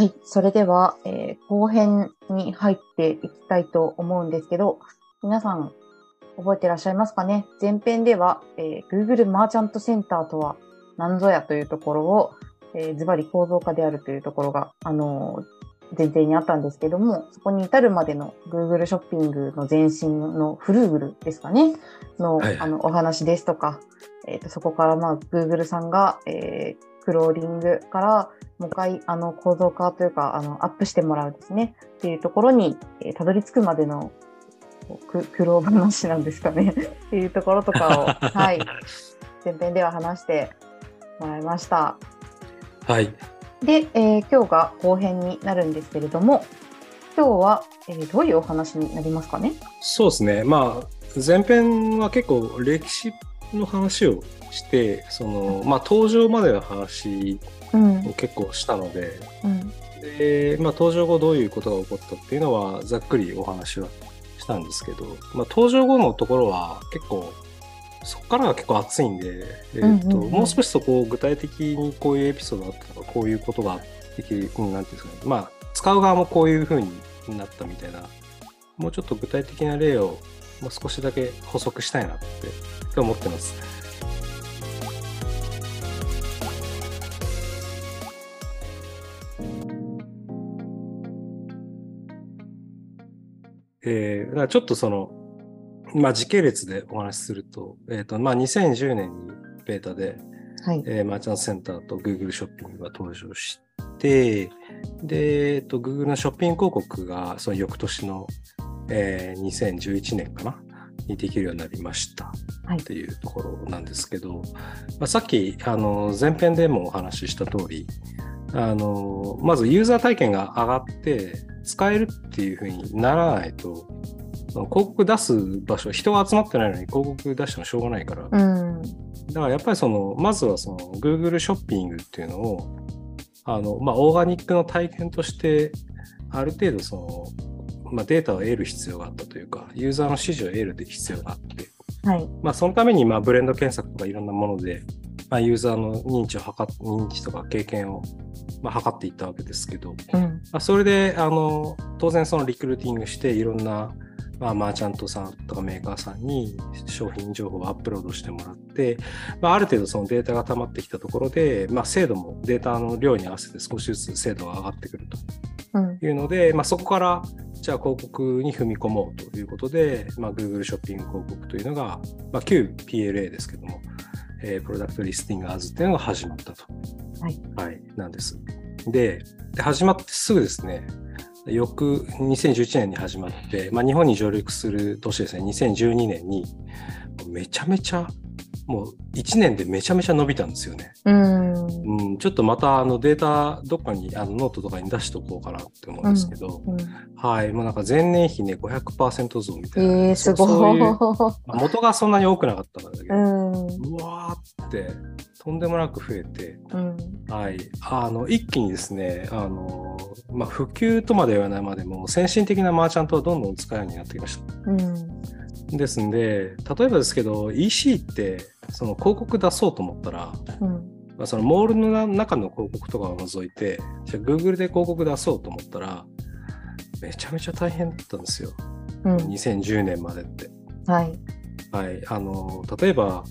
はい、それでは、えー後編に入っていきたいと思うんですけど、皆さん覚えてらっしゃいますかね？前編では、えー Google マーチャントセンターとは何ぞやというところを、えーズバリ構造化であるというところが、あのー前提にあったんですけども、そこに至るまでの Google ショッピングの前身のフルーグルですかね？の,、はい。あのお話ですとか、えーとそこから、まあ、Google さんが、えークローリングからもう一回あの構造化というかあのアップしてもらうですねっていうところに、えーたどり着くまでの苦労話なんですかね っていうところとかを、はい、前編では話してもらいました。はい。で、えー今日が後編になるんですけれども今日は、えーどういうお話になりますかね？そうですね。まあ、前編は結構歴史の話をして、その、まあ、登場までの話うん。を結構したので、うん。で、まあ、登場後どういうことが起こったっていうのは、ざっくりお話はしたんですけど、まあ、登場後のところは結構、そこからが結構熱いんで、えーとうんうんうん。もう少しそこを具体的にこういうエピソードがあったとか、こういうことができる、うんなんていうんですかね、まあ、使う側もこういう風になったみたいな、もうちょっと具体的な例をもう少しだけ補足したいなって思ってます。えーちょっとその、まあ、時系列でお話しすると、えっ、と、まあ、2010年にベータで、はいえーマーチャントセンターと Google ショッピングが登場して、で、えっと、Google のショッピング広告がその翌年の、えー2011年かな？にできるようになりました。はい。っていうところなんですけど、まあ、さっきあの前編でもお話しした通り、あのまずユーザー体験が上がって使えるっていうふうにならないと、広告出す場所、人が集まってないのに広告出してもしょうがないから、うん。だからやっぱりその、まずはその Google ショッピングっていうのを、あの、まあ、オーガニックの体験として、ある程度その、まあ、データを得る必要があったというか、ユーザーの指示を得る必要があって、はい。まあ、そのために、まあ、ブレンド検索とかいろんなもので、まあ、ユーザーの認知を測っ、認知とか経験を、まあ、測っていったわけですけど、うん。まあ、それで、あの、当然そのリクルーティングして、いろんな、まあ、マーチャントさんとかメーカーさんに商品情報をアップロードしてもらって、まあ、ある程度そのデータが溜まってきたところで、まあ、精度もデータの量に合わせて少しずつ精度が上がってくるとうんいうので、まあ、そこから、じゃあ広告に踏み込もうということで、まあ、Google ショッピング広告というのが、まあ、旧 PLA ですけども、えー Product Listing Ads っていうのが始まったと。はい。はい、なんです。で、で始まってすぐですね、翌2011年に始まって、まあ、日本に上陸する年ですね、2012年に、めちゃめちゃ、もう1年でめちゃめちゃ伸びたんですよね。うん。うん、ちょっとまたあのデータどっかにあのノートとかに出しておこうかなって思うんですけど、うんはい、もうなんか前年比ね500%増みたいな。えー、すごい。まあ元がそんなに多くなかったんだけど、うん。うわーってとんでもなく増えて、うん。はい、あの一気にですね、あのまあ、普及とまでは言わないまでも先進的なマーチャントはどんどん使うようになってきました。うんですんで、例えばですけど、EC ってその広告出そうと思ったら、うんまあ、そのモールの中の広告とかを除いて、じゃあ Google で広告出そうと思ったら、めちゃめちゃ大変だったんですよ。うん2010年までって。はいはい。あの、例えば、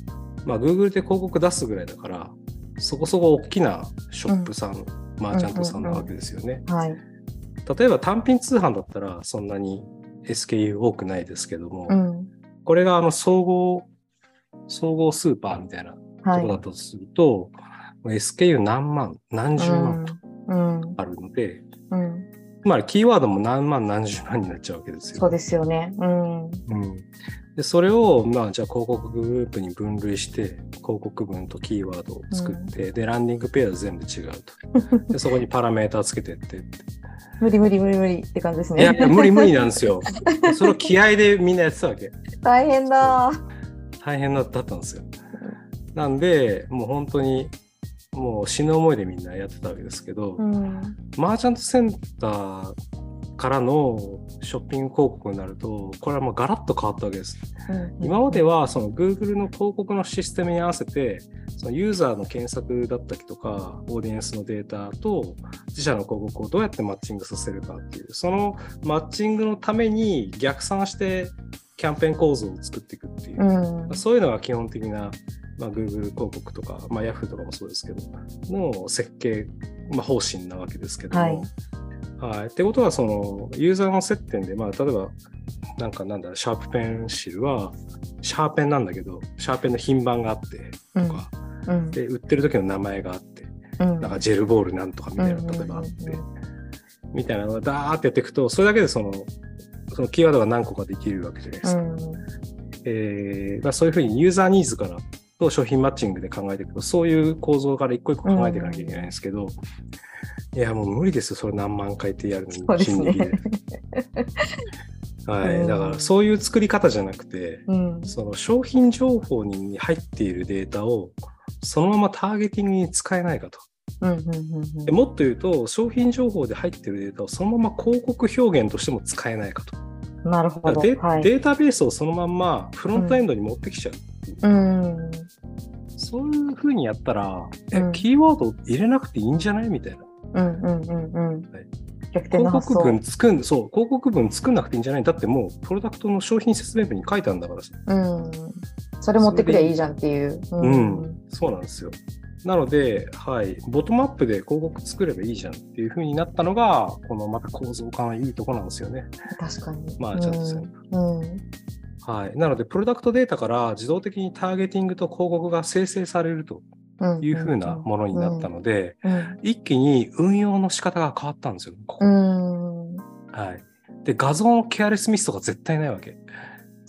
まあ、Google で広告出すぐらいだから、そこそこ大きなショップさん、マーチャントさんなわけですよね。はい例えば単品通販だったらそんなに SKU 多くないですけども、うん。これがあの総合、総合スーパーみたいなとはい。こだとすると、SKU 何万、何十万とうん。あるので、うん。つまりキーワードも何万何十万になっちゃうわけですよ。そうですよね。うん。うん、でそれを、まあ、じゃあ広告グループに分類して広告文とキーワードを作って、でランディングペア全部違うと。でそこにパラメーターつけてってって無理無理無理無理って感じですいやね。いや無理無理なんですよ。それを気合でみんなやってたわけ。大変だ。大変だったんですよ。なんでもう本当にもう死ぬ思いでみんなやってたわけですけど、うん。マーチャントセンターっからのショッピング広告になると、これはもうガラッと変わったわけです。うん今まではその Google の広告のシステムに合わせて、そのユーザーの検索だったりとか、オーディエンスのデータと自社の広告をどうやってマッチングさせるかっていう、そのマッチングのために逆算してキャンペーン構造を作っていくっていう、うんそういうのが基本的な、まあ、Google 広告とか、まあ、Yahoo とかもそうですけど、の設計、まあ、方針なわけですけども。はいはい。ってことは、その、ユーザーの接点で、まあ、例えば、なんかなんだろう、シャープペンシルは、シャーペンなんだけど、シャーペンの品番があって、とか、うん。で、売ってる時の名前があって、うん。なんかジェルボールなんとかみたいな、例えばあって、みたいなのがダーってやっていくと、それだけでその、そのキーワードが何個かできるわけじゃないですか。うん。えーまあ、そういうふうにユーザーニーズからと商品マッチングで考えていくと、そういう構造から一個一個考えていかなきゃいけないんですけど、いや、もう無理ですよ、それ何万回ってやるのに、心理で。はい、うん。だからそういう作り方じゃなくて、うん。その商品情報に入っているデータをそのままターゲティングに使えないかと。うんうんうん。でもっと言うと、商品情報で入っているデータをそのまま広告表現としても使えないかと。うんなるほど。デはい。データベースをそのまんまフロントエンドに持ってきちゃう。うん。そういうふうにやったら、えうんキーワード入れなくていいんじゃないみたいな。うんうんうんうんはい。広告。文作ん、そう、広告文作んなくていいんじゃないだってもう、プロダクトの商品説明文に書いてあるんだからさ。うん。それ持ってくりゃいいじゃんっていう。ううん。そうなんですよ。なので、はい、ボトムアップで広告作ればいいじゃんっていうふうになったのが、このまた構造化のいいとこなんですよね。確かに。まあちゃんとするうん。うんはい。なので、プロダクトデータから自動的にターゲティングと広告が生成されるとうん。いうふうなものになったので、うん。一気に運用の仕方が変わったんですよ。ここうん。はい。で、画像のケアレスミスとか絶対ないわけ。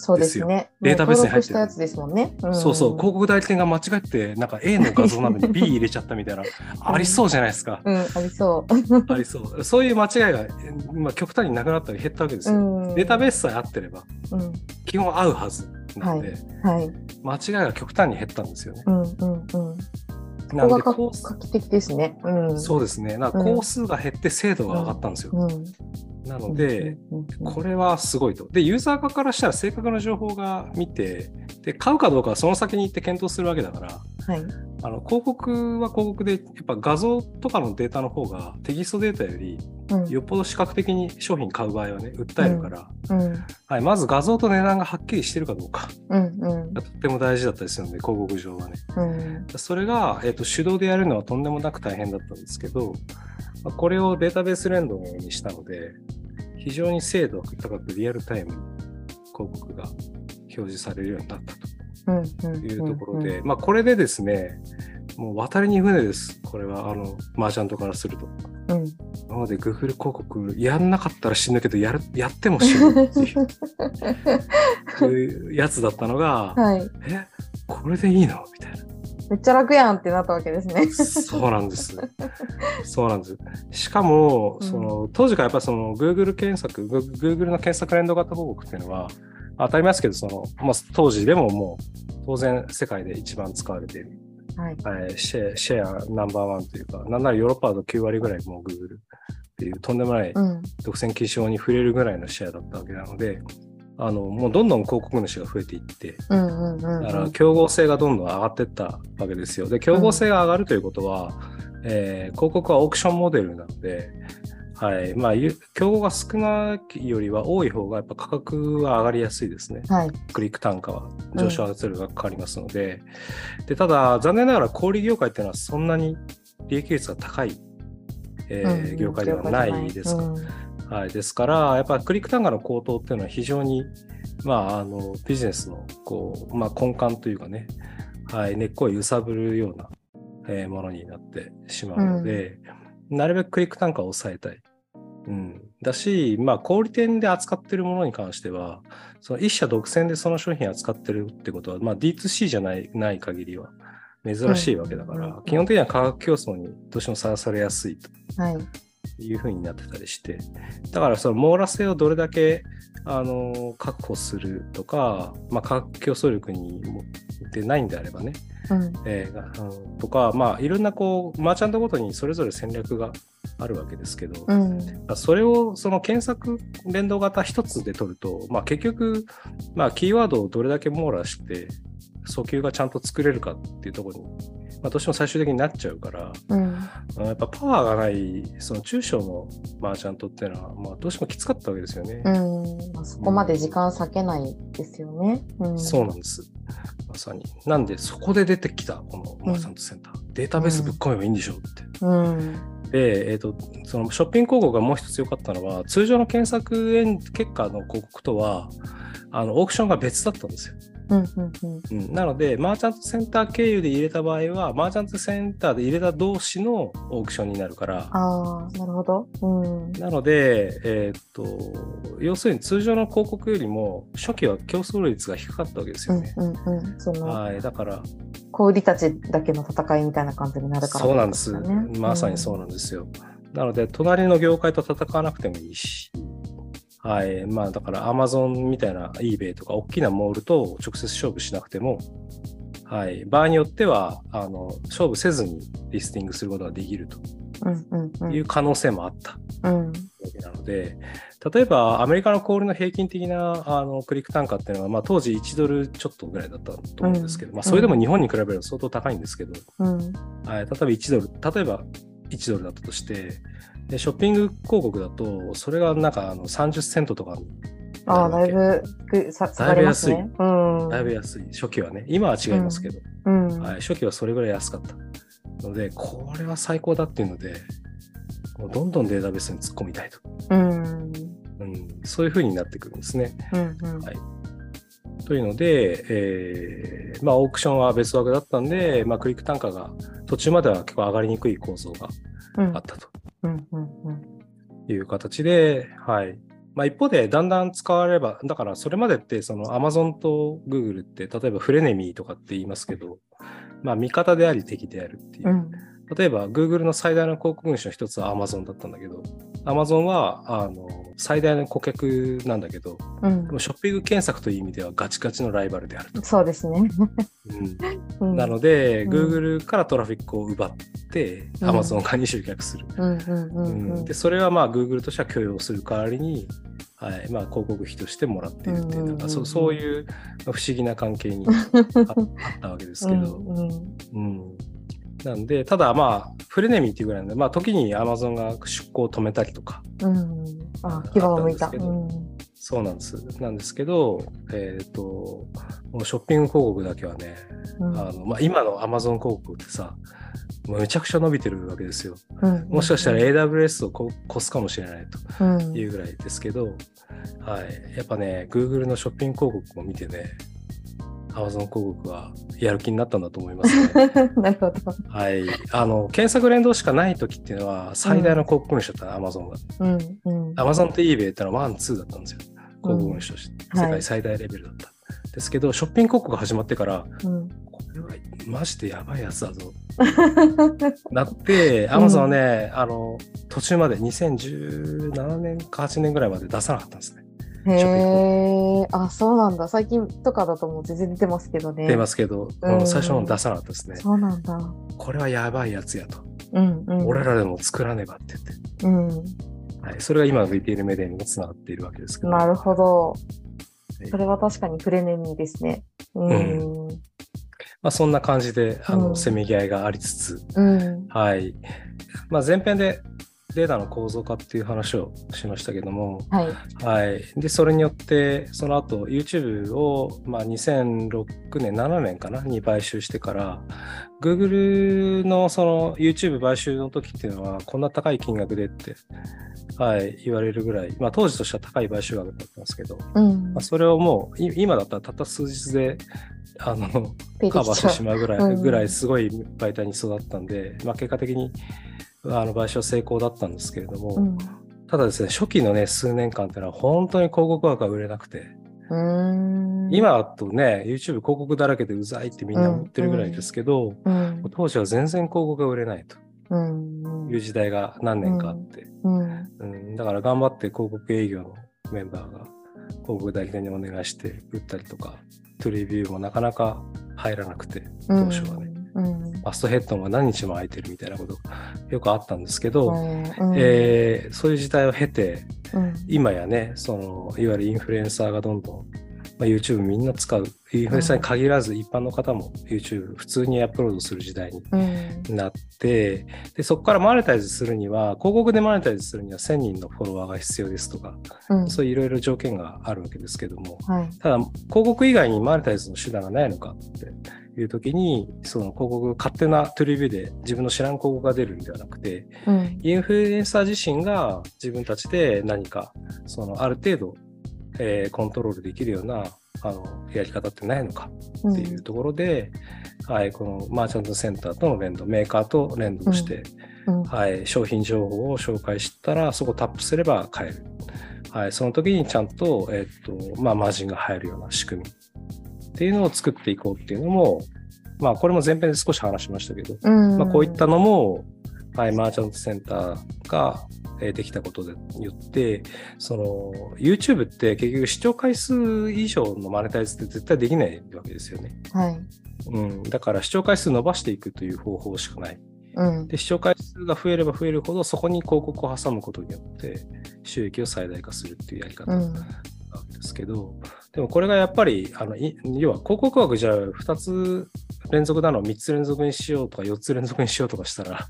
そうですね。データベースに入ってるですもんね。んそうそう、広告代理店が間違えて、なんか A の画像なのに B 入れちゃったみたいな、ありそうじゃないですか。うん、ありそう。ありそう。そういう間違いが、まあ、極端になくなったり減ったわけですよ。うんデータベースさえ合ってれば、うん。基本合うはずなので、はい。間違いが極端に減ったんですよね。うんうんうん。なので、ここ画期的ですね。うん。そうですね。なんかうん工数が減って精度が上がったんですよ。うん。なので、これはすごいと。で、ユーザー側からしたら正確な情報が見て、で、買うかどうかはその先に行って検討するわけだから、はい。あの広告は広告で、やっぱ画像とかのデータの方がテキストデータよりうん。よっぽど視覚的に商品買う場合はね、訴えるから、うん。はい、まず画像と値段がはっきりしてるかどうかうん。うんがとっても大事だったりするので、広告上はね。うん。それが、えっと手動でやるのはとんでもなく大変だったんですけど、まあこれをデータベース連動にしたので、非常に精度が高くリアルタイムに広告が表示されるようになった。というところで、まあこれでですね、もう渡りに船です。これは、あの、マーチャントからすると。うん。なので、Google 広告やんなかったら死ぬけど、やる、やっても死ぬ っていうやつだったのが、はい。え、これでいいの？みたいな。めっちゃ楽やんってなったわけですね。そうなんです。そうなんです。しかも、うんその当時からやっぱりその Google 検索、グ Google の検索連動型広告っていうのは、当たり前ですけど、そのまあ、当時でももう当然世界で一番使われている、はい。はいシェアシェアナンバーワンというか、なんならヨーロッパだと9割ぐらいもう Google っていうとんでもないうん。独占禁止法に触れるぐらいのシェアだったわけなので、あのもうどんどん広告主が増えていって、うんうんうんだからうん。競合性がどんどん上がっていったわけですよ。で、競合性が上がるということは、えー広告はオークションモデルなので、はい。まあ、ゆ競合が少ないよりは多い方がやっぱ価格は上がりやすいですね。はい。クリック単価は上昇圧力がかかりますので。で、ただ、残念ながら小売業界っていうのはそんなに利益率が高い、えーうん業界ではないですから、はい、ですから、やっぱりクリック単価の高騰っていうのは非常に、まあ、あのビジネスのこう、まあ、根幹というかね、はい、根っこを揺さぶるような、えーものになってしまうので、なるべくクリック単価を抑えたい。うん、だし、まあ、小売店で扱っているものに関しては、その一社独占でその商品を扱ってるってことは、まあ、D2C じゃないない限りは珍しいわけだから、うん基本的には価格競争にどうしてもさらされやすいと。はい。いう風になってたりして、だからその網羅性をどれだけあの確保するとか、まあ、競争力にもでないんであればね、うん。えーうんとか、まあ、いろんなこうマーチャントごとにそれぞれ戦略があるわけですけど、うん。それをその検索連動型一つで取ると、まあ、結局、まあ、キーワードをどれだけ網羅して訴求がちゃんと作れるかっていうところに、まあ、どうしても最終的になっちゃうから、うん。あやっぱパワーがないその中小のマーチャントっていうのは、まあ、どうしてもきつかったわけですよね。うん。まあ、そこまで時間割けないですよね。うん。そうなんです。まさに。なんで、そこで出てきた、このマーチャントセンター。データベースぶっ込めばいいんでしょうって。うん。で、えっ、と、そのショッピング広告がもう一つ良かったのは、通常の検索エン結果の広告とは、あの、オークションが別だったんですよ。うん。うん。うん。うん、なので、マーチャントセンター経由で入れた場合は、マーチャントセンターで入れた同士のオークションになるから、ああ、なるほど。うん。なので、えっ、と、要するに通常の広告よりも、初期は競争率が低かったわけですうんよね。うんうん。その、はい、だから、小売りたちだけの戦いみたいな感じになるから、そうなんです。ねまさにそうなんですよ。なので、隣の業界と戦わなくてもいいし、はい。まあ、だから Amazon みたいな eBay とか大きなモールと直接勝負しなくても、はい。場合によっては、あの、勝負せずにリスティングすることができると。いう可能性もあったうん。わけなので、例えばアメリカの小売りの平均的なあのクリック単価っていうのは、まあ、当時1ドルちょっとぐらいだったと思うんですけど、うんまあ、それでも日本に比べれば相当高いんですけど、うん。はい、例えば1ドル、例えば1ドルだったとして、でショッピング広告だと、それがなんかあの30セントとかにああ、だいぶくさ下がりますね。うん。けだいぶ安い、初期はね、今は違いますけど、うん。はい、初期はそれぐらい安かった。ので、これは最高だっていうので、もうどんどんデータベースに突っ込みたいと。うん。うん、そういうふうになってくるんですね。うん。うん。はいというので、えーまあ、オークションは別枠だったんで、まあ、クリック単価が途中までは結構上がりにくい構造がうんあったとうん。うん。うん。いう形で、はい。まあ、一方で、だんだん使われれば、だからそれまでって、その Amazon と Google って、例えばフレネミーとかって言いますけど、まあ、味方であり敵であるっていう。うん。例えば、Google の最大の広告主の一つは Amazon だったんだけど、Amazon は、あの、最大の顧客なんだけど、うん。でもショッピング検索という意味ではガチガチのライバルであると。そうですね。うん。うん。なので、うん。Google からトラフィックを奪って、うん。Amazon 側に集客する。でそれはまあ Google としては許容する代わりに、はいまあ、広告費としてもらっているっていう、そそういう不思議な関係にああったわけですけど、うんうん。うんなんで、ただまあ、フレネミーっていうぐらいなんで、まあ、時に Amazon が出向を止めたりとか、うんあ、牙を向いた。そうなんです。なんですけど、えっ、と、もうショッピング広告だけはね、うんあのまあ、今の Amazon 広告ってさ、めちゃくちゃ伸びてるわけですよ。うんもしかしたら AWS をこ越すかもしれないと。うんいうぐらいですけど、はい。やっぱね、Google のショッピング広告を見てね、Amazon 広告はやる気になったんだと思いますね。なるほど。はい。あの、検索連動しかない時っていうのは、最大の広告主だったの、Amazon が。うんうん。Amazon と eBay ってのは one、two だったんですよ。広告主として。うんはい世界最大レベルだった。ですけど、ショッピング広告が始まってから、うんこれはマジでやばいやつだぞ。なって、Amazon はね、あの、途中まで2017年か8年ぐらいまで出さなかったんですね。へえ、あ、そうなんだ。最近とかだともう全然出てますけどね。出ますけど、うんうん最初の出さなかったですね。そうなんだ。これはやばいやつやと。うんうん。俺らでも作らねばって言って。うん。はい、それが今の VTL メディアにもつながっているわけですけど。なるほどはい。それは確かにフレネミーですね。うん。まあ、そんな感じで、あの、うんせめぎ合いがありつつ、うん。はい。まあ、前編でデータの構造化っていう話をしましたけども、はい。はい。で、それによって、その後、YouTube を、まあ、2006年、7年かな、に買収してから、Google のその YouTube 買収の時っていうのは、こんな高い金額でって、はい、言われるぐらい、まあ、当時としては高い買収額だったんですけど、うんまあ、。それをもう、い今だったらたった数日で、あの、カバーしてしままうぐらい、うんぐらいすごい媒体に育ったんで、まあ、結果的にあの買収は成功だったんですけれども、うん。ただですね、初期のね、数年間っていうのは本当に広告枠が売れなくて。今だとね、YouTube 広告だらけでうざいってみんな思ってるぐらいですけど、うん。当時は全然広告が売れないうん。という時代が何年かあって、うん。うんだから頑張って広告営業のメンバーが広告代理店にお願いして売ったりとか、トゥレビューもなかなか入らなくて、当初はね。うん。ファストヘッドンは何日も空いてるみたいなことがよくあったんですけど、うん。えーそういう時代を経て、うん。今やね、そのいわゆるインフルエンサーがどんどん、まあ、YouTube みんな使う、インフルエンサーに限らず一般の方も YouTube 普通にアップロードする時代にうん。なって、でそこからマネタイズするには、広告でマネタイズするには1000人のフォロワーが必要ですとか、うん。そういういろいろ条件があるわけですけども、はい。ただ、広告以外にマネタイズの手段がないのかっていう時に、その広告、勝手なトゥリビューで自分の知らん広告が出るんではなくて、うん。インフルエンサー自身が自分たちで何か、そのある程度、えーコントロールできるようなあのやり方ってないのかうんっていうところで、はい、このマーチャントセンターとの連動、メーカーと連動して、うん。はい、商品情報を紹介したら、そこをタップすれば買える。はい、その時にちゃんと、えっと、まあ、マージンが入るような仕組みっていうのを作っていこうっていうのも、まあ、これも前編で少し話しましたけど、うん。まあ、こういったのも、はい、マーチャントセンターがえーできたことでよって、その YouTube って結局視聴回数以上のマネタイズって絶対できないわけですよね。はい。うん、だから視聴回数伸ばしていくという方法しかない。うん。で、視聴回数が増えれば増えるほど、そこに広告を挟むことによって、収益を最大化するっていうやり方うなんですけど、でもこれがやっぱり、あの要は広告枠じゃあ2つ連続なのを3つ連続にしようとか4つ連続にしようとかしたら、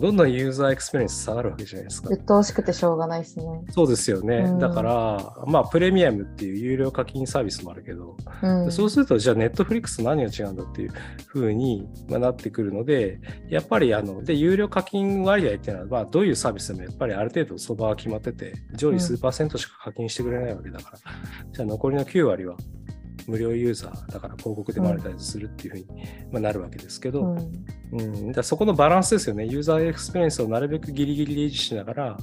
どんどんユーザーエクスペリエンス下がるわけじゃないですか。鬱陶しくてしょうがないですね。そうですよね。うんだから、まあ、プレミアムっていう有料課金サービスもあるけど、うん、そうすると、じゃあ、 Netflix と何が違うんだっていう風にまあなってくるので、やっぱり、あの、で、有料課金割合っていうのは、まあ、どういうサービスでもやっぱりある程度相場が決まってて、上位数パーセントしか課金してくれないわけだから、じゃあ、残りの9割は無料ユーザーだから広告でマネタイズするっていう風にまあなるわけですけど、うんうん、だそこのバランスですよね。ユーザーエクスペリエンスをなるべくギリギリで維持しながら、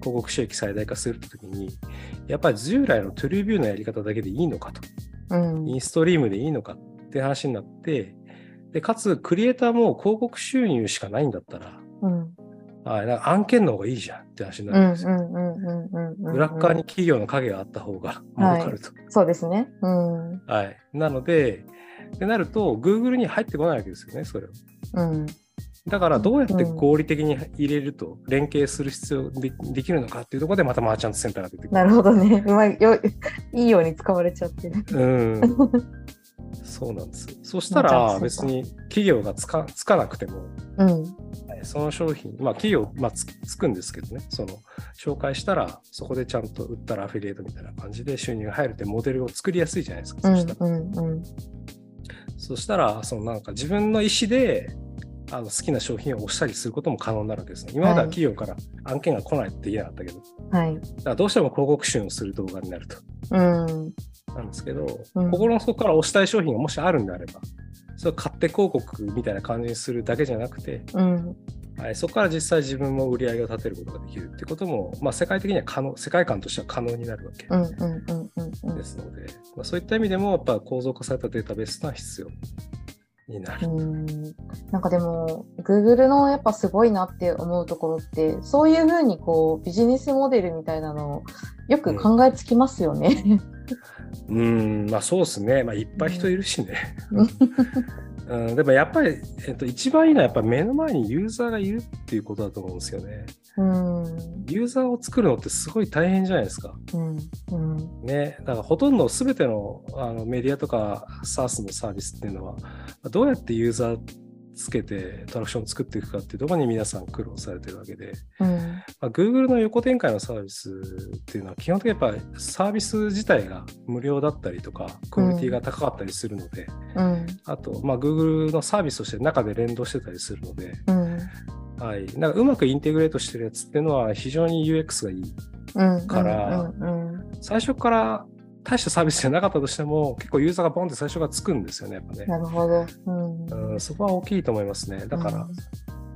広告収益最大化するって時に、やっぱり従来のトゥルービューのやり方だけでいいのかと。うんインストリームでいいのかって話になって、で、かつ、クリエイターも広告収入しかないんだったら、うんあなんか案件の方がいいじゃんって話にうなんるんですよ。うんうんうんうんうん裏っ側に企業の影があった方が儲かると。そうですね。うんはい。なので、ってなると、Google に入ってこないわけですよね、それを。うんだから、どうやって合理的に入れると、連携する必要でできるのかっていうところで、またマーチャントセンターが出てくる。なるほどね。うまいよ いいように使われちゃってる。うん。そうなんです。そしたら、別に企業がつかつかなくても、うんはいその商品、まあ企業、まあつつくんですけどね、その紹介したら、そこでちゃんと売ったらアフィリエイトみたいな感じで収入が入るってモデルを作りやすいじゃないですか。うんそしたら、うんうんそしたらそのなんか自分の意思であの好きな商品を押したりすることも可能になるわけですね。今までは企業から案件が来ないって言えなかったけど、はい。だからどうしても広告収をする動画になると。うんなんですけど、うん心の底から押したい商品がもしあるんであれば、それを買って広告みたいな感じにするだけじゃなくて、うんはい、そこから実際自分も売り上げを立てることができるってことも、まあ、世界的には可能、世界観としては可能になるわけうんうんうんうんうんですので、まあ、そういった意味でも、やっぱ構造化されたデータベースが必要になる。うんなんかでも Google のやっぱすごいなって思うところってそういうふうにこうビジネスモデルみたいなのをよく考えつきますよね。うん、まあそうですね。まあいっぱい人いるしね。うんうん、でもやっぱり、えっと、一番いいのはやっぱ目の前にユーザーがいるっていうことだと思うんですよね。うんユーザーを作るのってすごい大変じゃないですか。うんうんね。だからほとんど全てのあのメディアとか SaaS のサービスっていうのは、どうやってユーザーつけてトラクションを作っていくかっていうところに皆さん苦労されてるわけで、うん。まあ、Google の横展開のサービスっていうのは基本的にやっぱりサービス自体が無料だったりとか、クオリティが高かったりするので、うん。あと、まあ、Google のサービスとして中で連動してたりするので、うん。はい、なんかうまくインテグレートしてるやつっていうのは非常に UX がいい。うんから最初から大したサービスじゃなかったとしても、結構ユーザーがボンって最初からつくんですよね、やっぱね。なるほど。うん。うん、そこは大きいと思いますね。だから、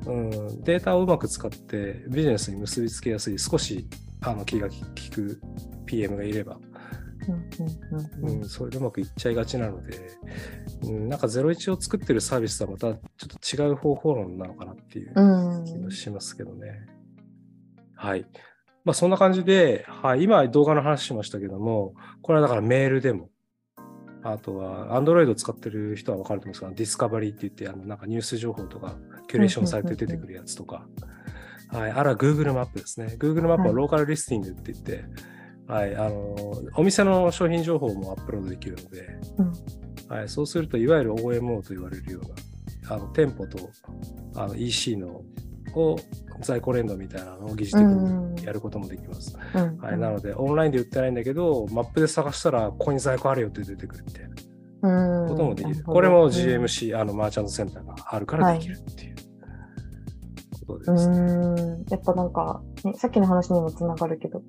うん、データをうまく使ってビジネスに結びつけやすい、少しあの気が利く PM がいれば、うんうんうんうん、それでうまくいっちゃいがちなので、うん、なんか01を作ってるサービスとはまたちょっと違う方法論なのかなっていううん気がしますけどね。はい。まあそんな感じで、はい、今動画の話しましたけども、これはだからメールでも、あとは Android 使ってる人は分かると思うんですが、ディスカバリーって言って、あのなんかニュース情報とか、キュレーションされて出てくるやつとか、はい、あるいは Google マップですね。Google マップはローカルリスティングって言って、はい、あの、お店の商品情報もアップロードできるので、うん。はい、そうすると、いわゆる OMO と言われるような、あの店舗とあの EC のを在庫連動みたいなのを疑似的にやることもできます。うんはい、なので、オンラインで売ってないんだけど、マップで探したら、ここに在庫あるよって出てくるみたいなうんこともできる。これも GMC、あのマーチャントセンターがあるからできるっていうことうですね。ん。やっぱなんか、ね、さっきの話にもつながるけど、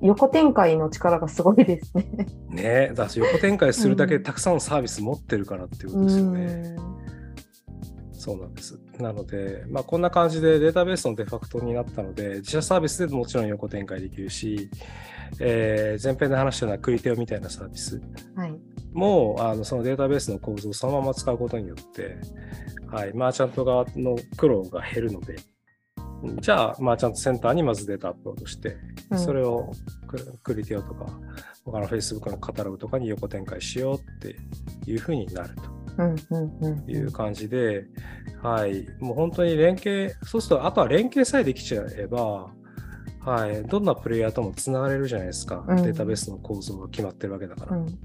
横展開の力がすごいですね。ねだから横展開するだけうんたくさんのサービス持ってるからっていうことですよね。そうなんです。なので、まあ、こんな感じでデータベースのデファクトになったので、自社サービスでもちろん横展開できるし、えー前編で話したような Criteo みたいなサービスはい。もあのそのデータベースの構造をそのまま使うことによって、はい、マーチャント側の苦労が減るので、じゃあ、マーチャントセンターにまずデータアップロードして、うんそれをク Criteo とか、他の Facebook のカタログとかに横展開しようっていうふうになると。うんうんうん。いう感じで、はい、もう本当に連携、そうすると、あとは連携さえできちゃえば、はい、どんなプレイヤーともつながれるじゃないですか、うんデータベースの構造が決まってるわけだから。うん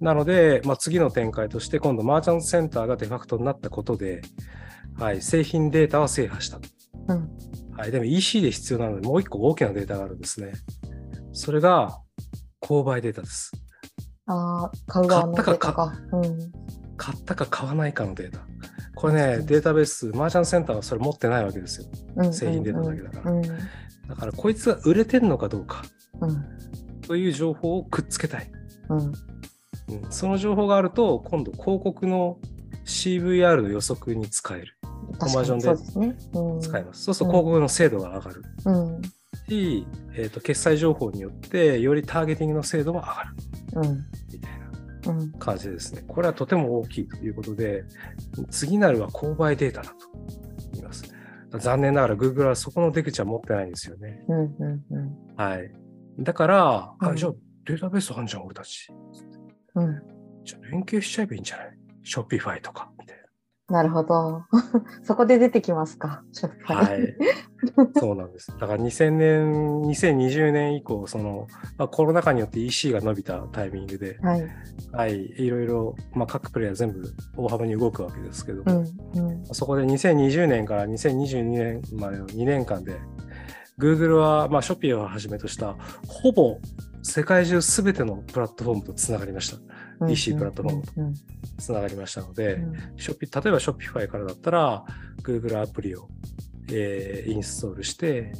なので、まあ、次の展開として、今度、マーチャントセンターがデファクトになったことで、はい、製品データは制覇した。うんはい、でも EC で必要なので、もう一個大きなデータがあるんですね。それが、購買データです。ああ、買う側のデ買ったかータか。うん。買ったか買わないかのデータ。これね、うんデータベース、マーチャントセンターはそれ持ってないわけですよ。うん製品データだけだからうん。だから、こいつが売れてんのかどうかうん。という情報をくっつけたい。うん。うんその情報があると、今度広告の CVR の予測に使える。コンバージョンで。使えます。そうすると広告の精度が上がるうん。し、えーと、決済情報によって、よりターゲティングの精度も上がるうん。みたいなうん。感じですね。これはとても大きいということで、次なるは購買データだと言います。残念ながら Google はそこの出口は持ってないんですよね。うん。うん。うん。はい。だから、うんあじゃあデータベースあんじゃん、俺たち。うん。じゃあ連携しちゃえばいいんじゃない ?Shopify とか、みたいなるほど。そこで出てきますか。な。はい。そうなんです。だから2000年、2020年以降、その、まあ、コロナ禍によって EC が伸びたタイミングで、はい。はい、いろいろ、まあ、各プレイヤー全部大幅に動くわけですけども、うん。うん。そこで2020年から2022年までの2年間で、Google は、まあ、ショピーをはじめとした、ほぼ世界中すべてのプラットフォームとつながりました。うん EC プラットフォームとうん。つながりましたので、うんショピ例えば Shopify からだったら、Google アプリを、えーインストールして、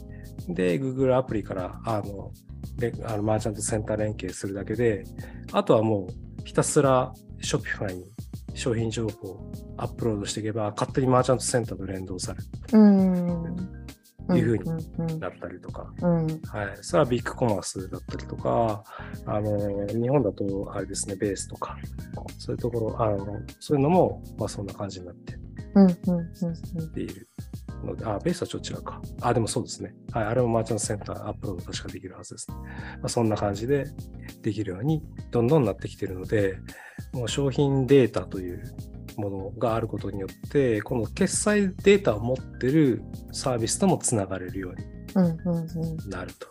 で、Google アプリからあのれあのマーチャントセンター連携するだけで、あとはもうひたすら Shopify に商品情報をアップロードしていけば、勝手にマーチャントセンターと連動されるうん。いうふうにうん。だったりとか、うん。はい、それは BigCommerce だったりとか、あの日本だとあれですね、ベースとか、そういうところ、あのそういうのも、まあ、そんな感じになってうん。うん。うん。ているので、あ、ベースはちょっと違うか。あ、でもそうですね。はい、あれもマーチャントセンターアップロード確かできるはずですね。まあ、そんな感じでできるようにどんどんなってきているので、もう商品データというものがあることによって、この決済データを持ってるサービスともつながれるようにうん。うん。なると。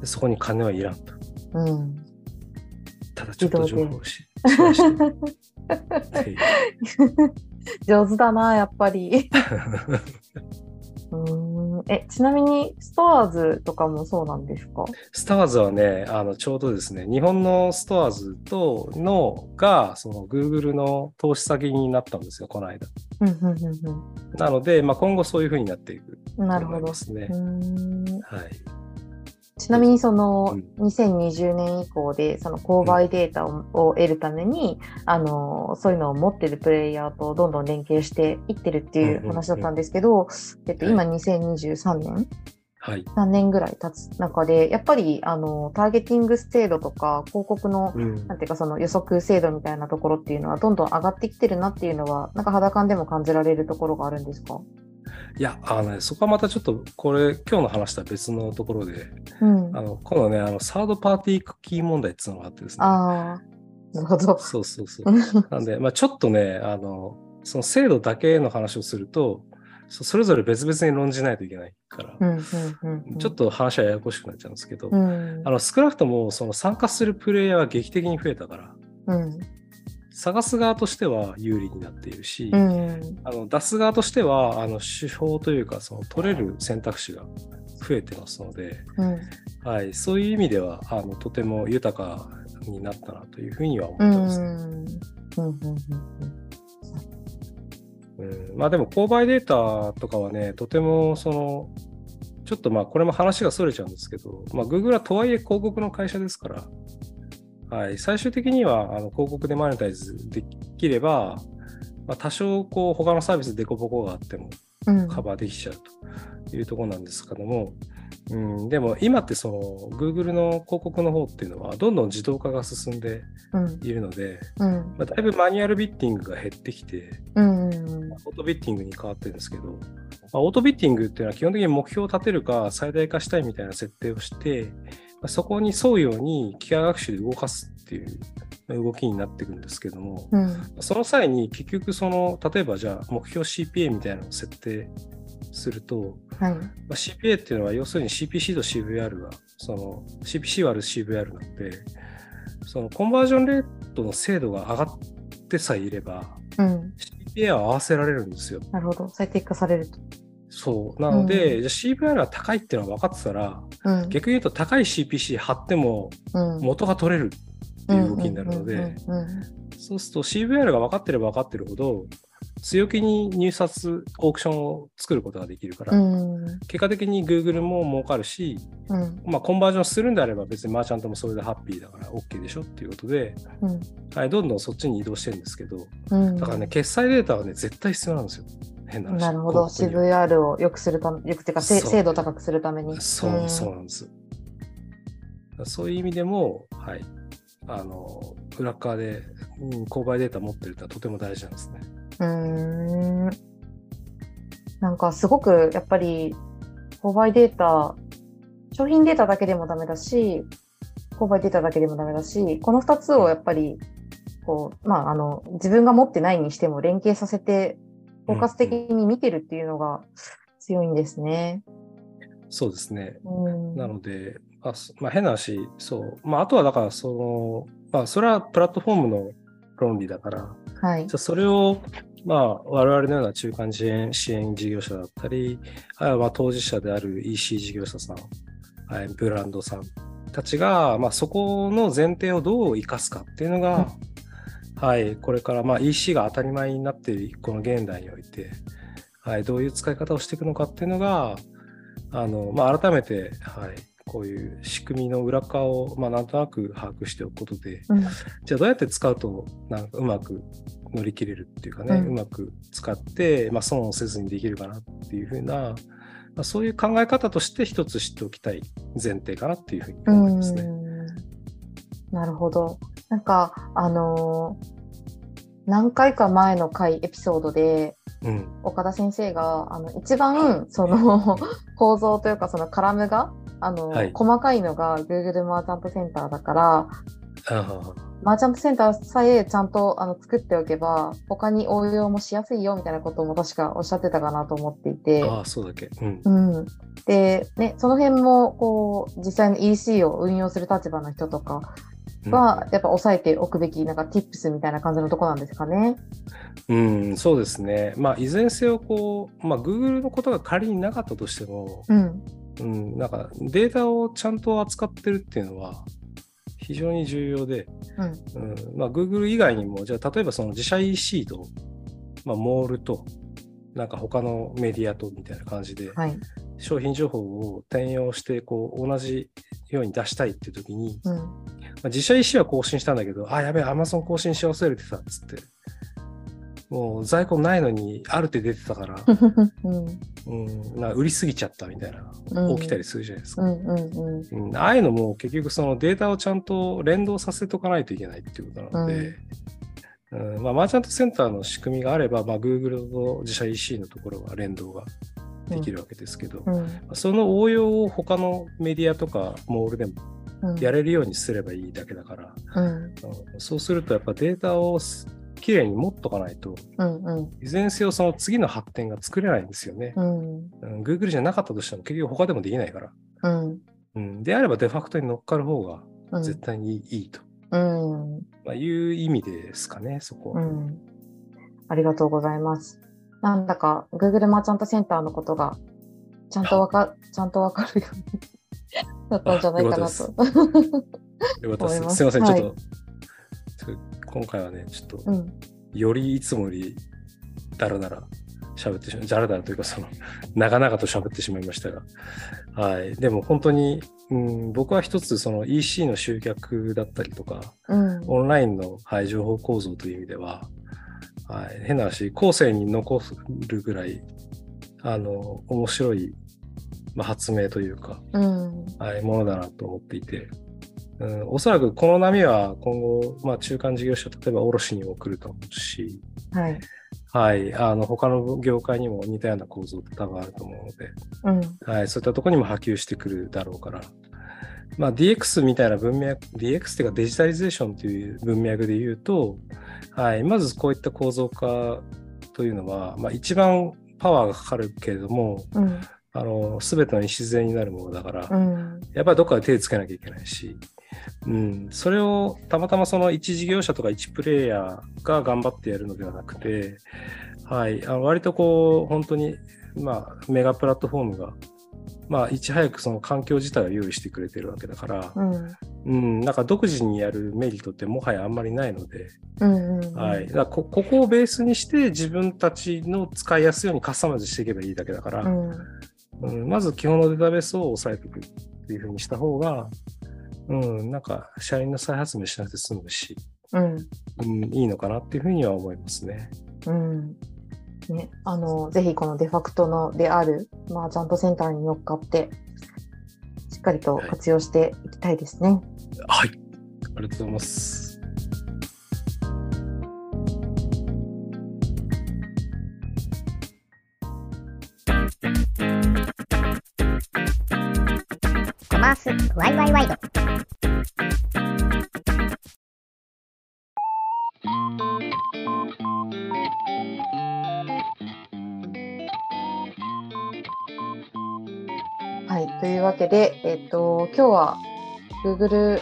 でそこに金はいらんと。うん。うん。ただちょっと情報をし。上手だな、やっぱり。うーんえ、ちなみに、ストアーズとかもそうなんですか？スターズはね、あのちょうどですね、日本のストアーズとのが、その Google の投資先になったんですよ、この間。なので、まあ、今後そういうふうになっていくうん。なるほどと思いま。すねはい。ちなみにそのう2020年以降でその購買データをを得るために、あのそういうのを持ってるプレイヤーとどんどん連携していってるっていう話だったんですけど、えっと、今2023年はい。3年ぐらい経つ中でやっぱりあのターゲティング精度とか広告のうん。なんていうかその予測精度みたいなところっていうのはどんどん上がってきてるなっていうのはなんか肌感でも感じられるところがあるんですか？いや、あのね、そこはまたちょっと、これ、今日の話とは別のところで、うん。あの、今度ね、あの、サードパーティークッキー問題っていうのがあってですね。ああ、なるほど。そうそうそう。なんで、まあ、ちょっとね、あの、その制度だけの話をすると、そそれぞれ別々に論じないといけないから、うんうんうんうんちょっと話はややこしくなっちゃうんですけど、うんあの少なくともその参加するプレイヤーは劇的に増えたから、うん探す側としては有利になっているし、うん。あの出す側としてはあの手法というかその取れる選択肢が増えてますので、うん。はい、そういう意味ではあのとても豊かになったなというふうには思うんってます。うん。うん。うん。まあでも購買データとかはね、とてもその、ちょっとまあこれも話がそれちゃうんですけど、まあ Google はとはいえ広告の会社ですから、はい、最終的にはあの広告でマネタイズできれば、まあ、多少こう他のサービスでデコボコがあってもうん。カバーできちゃうというところなんですけども、うん、でも今ってその Google の広告の方っていうのはどんどん自動化が進んでうん。いるので、うん。まあ、だいぶマニュアルビッティングが減ってきて、うんうんオートビッティングに変わってるんですけど、まあ、オートビッティングっていうのは基本的に目標を立てるか最大化したいみたいな設定をして、まあ、そこに沿うように機械学習で動かすっていう動きになっていくんですけども、うんその際に結局その、例えばじゃあ目標 CPA みたいなのを設定すると、はいまあ、CPA っていうのは要するに CPC と CVR が、その CPC 割る CVR なんで、そのコンバージョンレートの精度が上がってさえいれば、うん、CPA は合わせられるんですよ。なるほど。最適化されると。そう。なので、うじゃあ CVR が高いっていうのは分かってたら、うん、逆に言うと高い CPC 貼ってもうん、元が取れるっていう動きになるので、そうすると CVR が分かってれば分かってるほど、強気に入札、オークションを作ることができるから、うん。結果的に Google も儲かるし、うん。まあ、コンバージョンするんであれば別にマーチャントもそれでハッピーだから OK でしょっていうことで、うん。はい、どんどんそっちに移動してるんですけど、うん。だからね、決済データはね、絶対必要なんですよ。変な話。なるほど。CVR を良くするため、よくてか、せそう精度高くするために。そう、そうなんです。そういう意味でも、はい。あの、裏側で、うん、購買データ持ってるってのはとても大事なんですね。うーん。なんかすごくやっぱり購買データ、商品データだけでもダメだし、購買データだけでもダメだし、この2つをやっぱり、こう、まあ、あの、自分が持ってないにしても連携させて、包括的に見てるっていうのが強いんですね。そうですね。うん。なので、あすまあ、変な話、そう。まあ、あとはだから、その、まあ、それはプラットフォームの論理だから、はいじゃ。あそれを、まあ、我々のような中間支援支援事業者だったり、あるいはまあ当事者である EC 事業者さん、はい、ブランドさんたちが、まあ、そこの前提をどう生かすかっていうのが、はい、これからまあ EC が当たり前になっているこの現代において、はい、どういう使い方をしていくのかっていうのが、あのまあ、改めて、はい、こういう仕組みの裏側を、まあ、なんとなく把握しておくことで、うん。じゃあどうやって使うとなんかうまく乗り切れるっていうかね、ううんまく使って、まあ、損をせずにできるかなっていうふうな、まあ、そういう考え方として一つ知っておきたい前提かなっていうふうに思いますね。うんなるほど。なんか、あのー何回か前の回エピソードで、うん。岡田先生が、あの、一番、その、構造というか、そのカラムが、あの、はい細かいのが Google マーチャントセンターだから、あマーチャントセンターさえちゃんとあの作っておけば、他に応用もしやすいよみたいなことも確かおっしゃってたかなと思っていて。あそうだっけ。うん。うん、で、ね、その辺もこう実際の EC を運用する立場の人とかは、やっぱ押さえておくべき、なんか Tips みたいな感じのとこなんですかね。うん、そうですね。まあ、いずれにせよ、こう、まあ、Google のことが仮になかったとしても、うん、うん、なんかデータをちゃんと扱ってるっていうのは非常に重要で、うん、うんまあ、Google 以外にも、じゃあ例えばその自社 EC と、まあ、モールと、なんか他のメディアとみたいな感じで、はい。商品情報を転用してこう同じように出したいっていう時に、うん、まあ、自社 EC は更新したんだけど、あ、やべえ、Amazon 更新し忘れてたっつって、もう在庫ないのにあるって出てたから、うん、うん、な売りすぎちゃったみたいな、うん。起きたりするじゃないですか。うん、ああいうのも結局そのデータをちゃんと連動させとかないといけないっていうことなので、うん。まあ、マーチャントセンターの仕組みがあれば、まあ、Google の自社 EC のところは連動ができるわけですけど、うん、その応用を他のメディアとかモールでもうん。やれるようにすればいいだけだから、うん。うん。そうするとやっぱデータをすきれいに持っとかないと、うんうん。いずれにせよその次の発展が作れないんですよね。うん。うん、Google じゃなかったとしても結局他でもできないから。うん。うん、であればデファクトに乗っかる方がうん。絶対にいいと、うん。まあ、いう意味ですかね、そこは。うん。ありがとうございます。なんだか Google マーチャントセンターのことがちゃんとわか ちゃんとわかるようになったんじゃないかなと。よかったです。す。す。いません、はいちょっと、ちょっと今回はね、ちょっと、うん。よりいつもよりだらだら喋ってしまう、だらだらというか、その、長々と喋ってしまいましたが、はい。でも本当に、うん、僕は一つ、その EC の集客だったりとか、うん。オンラインの、はい、情報構造という意味では、はい、変な話、後世に残るぐらい、あの、面白い、まあ、発明というか、うん。はい、ものだなと思っていて、うん、おそらくこの波は今後、まあ、中間事業者、例えば卸にも来ると思うし、はい。はい、あの他の業界にも似たような構造って多分あると思うので、うん。はい、そういったところにも波及してくるだろうから、まあ、DX みたいな文脈、DX っていうかデジタリゼーションという文脈で言うと、はい、まずこういった構造化というのは、まあ、一番パワーがかかるけれども、うん。あの全ての礎になるものだから、うん。やっぱりどっかで手つけなきゃいけないし、うん、それをたまたまその一事業者とか一プレイヤーが頑張ってやるのではなくて、はい、あの割とこう本当に、まあ、メガプラットフォームが、まあ、いち早くその環境自体を用意してくれてるわけだから、うん。うん、なんか独自にやるメリットってもはやあんまりないので、うんうんはい、こここをベースにして自分たちの使いやすいようにカスタマイズしていけばいいだけだから、うん。うん、まず基本のデータベースを押さえておくっていうふうにした方が、うん、なんか社員の再発明しなくて済むし、うん。うん、いいのかなっていうふうには思いますね。うんね、あのぜひこのデファクトのであるマーチャントセンターに乗っかってしっかりと活用していきたいですね。はい。ありがとうございます。コマースワイワイワイド。わけで、えっと、今日は Google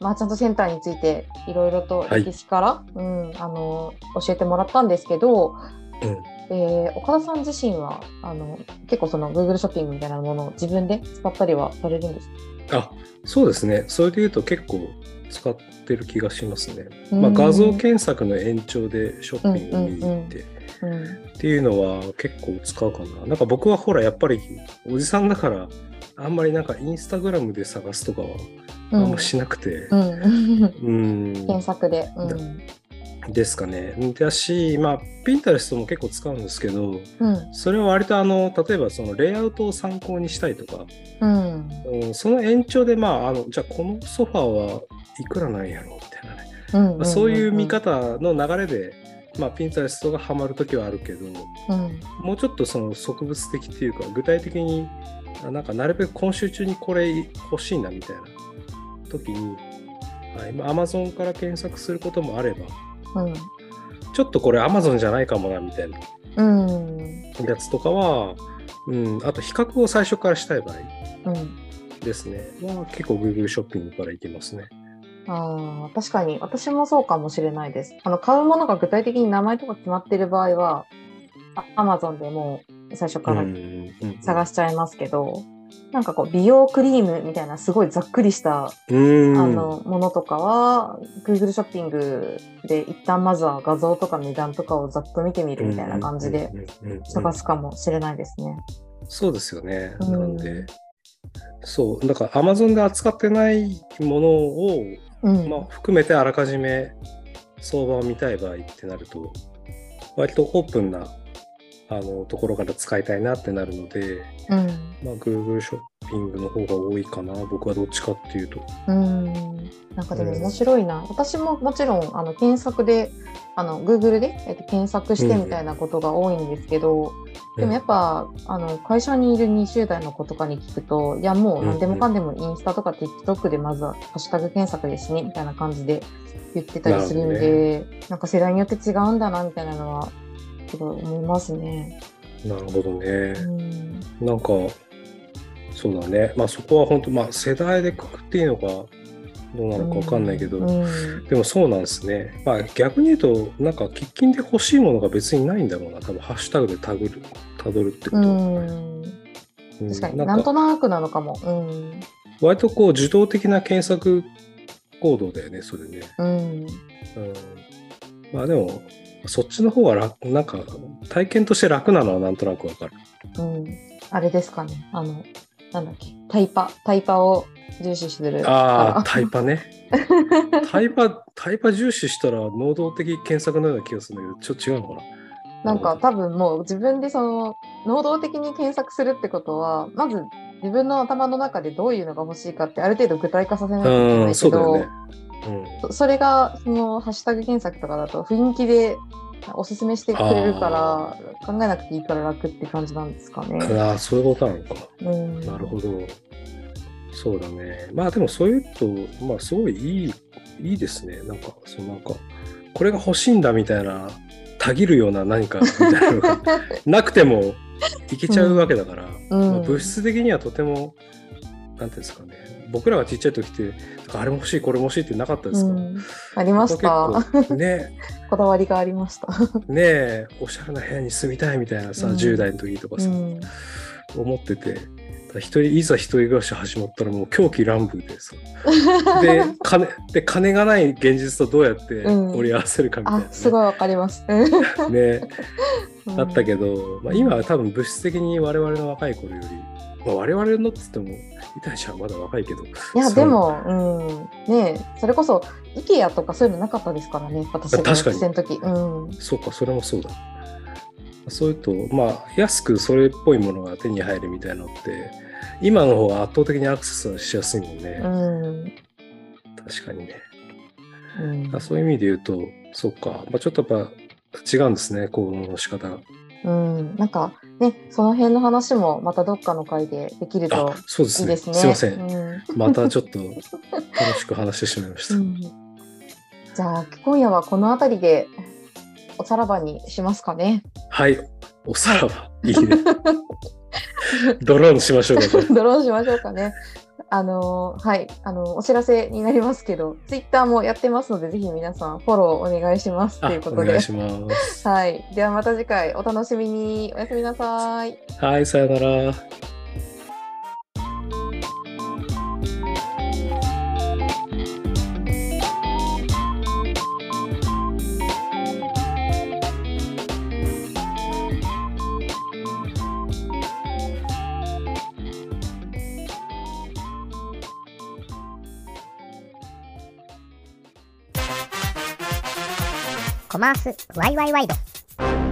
マーチャントセンターについていろいろとはい。歴史から、うん、あの教えてもらったんですけど、うん。えー岡田さん自身はあの結構その Google ショッピングみたいなものを自分で使ったりはされるんですか？あ、そうですね。それで言うと結構使ってる気がしますね。うん。まあ、画像検索の延長でショッピング見に行って、うんっていうのは結構使うかな。なんか僕はほらやっぱりおじさんだからあんまりなんかインスタグラムで探すとかはあんましなくて、うん。うん、検索で。うん。ですかね。だし、まあ、ピンタレストも結構使うんですけど、うん。それは割とあの、例えばそのレイアウトを参考にしたいとか、うん。うん、その延長で、まあ、あの、じゃあこのソファーはいくらなんやろうみたいなね。うん。まあそういう見方の流れで、まあ、ピンタレストがハマるときはあるけど、うん。もうちょっとその植物的っていうか、具体的に、あなんかなるべく今週中にこれ欲しいなみたいな時に、はい、まあ Amazon から検索することもあれば、うん。ちょっとこれ Amazon じゃないかもなみたいなうん。やつとかは、うん、あと比較を最初からしたい場合うん。ですね、は結構 Google ショッピングからいけますね。あー確かに私もそうかもしれないです。あの買うものが具体的に名前とか決まってる場合は、あ Amazon でもう最初から探ししちゃいますけど、なんかこう美容クリームみたいなすごいざっくりした、うんあのものとかは Google ショッピングで一旦まずは画像とか値段とかをざっと見てみるみたいな感じで探すかもしれないですね。そうですよね。うんなんで、そう、だから Amazon で扱ってないものを、まあ、含めてあらかじめ相場を見たい場合ってなると、割とオープンなあのところから使いたいなってなるので、うん。まあ、Google ショッピングの方が多いかな。僕はどっちかっていうと。うん。なんかでも面白いな。私ももちろんあの検索で、あの Google で、えっと、検索してみたいなことが多いんですけど、でもやっぱあの会社にいる20代の子とかに聞くと、いやもう何でもかんでもインスタとか TikTok でまずはハッシュタグ検索ですねみたいな感じで言ってたりするんなで、なんか世代によって違うんだなみたいなのはすごい思いますね。なるほどね。うん。なんか、そうだね。まあそこは本当、まあ世代でくくっていいのかどうなのかわかんないけど、うんでもそうなんですね。まあ逆に言うと、なんか喫緊で欲しいものが別にないんだろうな。多分ハッシュタグでタグる、たどるってこと。うん。うん確かに、ななんんとかなくなのかも。うん。割とこう受動的な検索行動だよね、それね。うん。うん。まあでも、そっちの方が楽、なんか体験として楽なのはなんとなくわかる。うん。あれですかね。あの、なんだっけ。タイパ。タイパを重視する。ああ、タイパね。タイパ、タイパ重視したら能動的検索のような気がするんだけど、ちょっと違うのかななんか多分もう自分でその、能動的に検索するってことは、まず自分の頭の中でどういうのが欲しいかってある程度具体化させないといけう、なんいけど、そうだそそれがそのハッシュタグ検索とかだと雰囲気でおすすめしてくれるから考えなくていいから楽って感じなんですかね。うん。ああ、そういうことなのか。うん、なるほど。そうだね。まあでもそういうと、まあすごいいい、いいですね。なんか、そのなんか、これが欲しいんだみたいな、たぎるような何かみたいなのが なくてもいけちゃうわけだから、うんまあ、物質的にはとても、なんていうんですかね。僕らがちっちゃい時って、あれも欲しい、これも欲しいってなかったですか、うん。ありました。ね、こだわりがありました。ねえ、おしゃれな部屋に住みたいみたいなさ、うん。10代の時とかさ、うん。思ってて、だ一人いざ一人暮らし始まったらもう狂気乱舞でさ、で 金で金がない現実とどうやってうん。折り合わせるかみたいな、ね。あすごいわかります。ね、うん。だ ったけど、まあ、今は多分物質的に我々の若い頃より、まあ、我々のっつっても板ゃんはまだ若いけど。いやでも、うん、ねえそれこそ IKEA とかそういうのなかったですからね私が学生の時。うん。そうかそれもそうだ。そういうとまあ安くそれっぽいものが手に入るみたいなのって今の方が圧倒的にアクセスはしやすいもんね、うん。確かにね。うん。あそういう意味で言うと、そっか、まあ、ちょっとやっぱ違うんですね、行動の仕方が。うん、なんかねその辺の話もまたどっかの回でできるとあ、そうですね。いいですね。すいません。うんまたちょっと楽しく話してしまいました。うんじゃあ今夜はこの辺りでおさらばにしますかね。はい、おさらば、いいね。ドローンしましょうか、ドローンしましょうかね。あのーはい、あのーお知らせになりますけど、ツイッターもやってますので、ぜひ皆さんフォローお願いしますとあ。いうことでお願い。します。はい、ではまた次回お楽しみに。おやすみなさい。はい、さよなら。コマースワイワイワイド。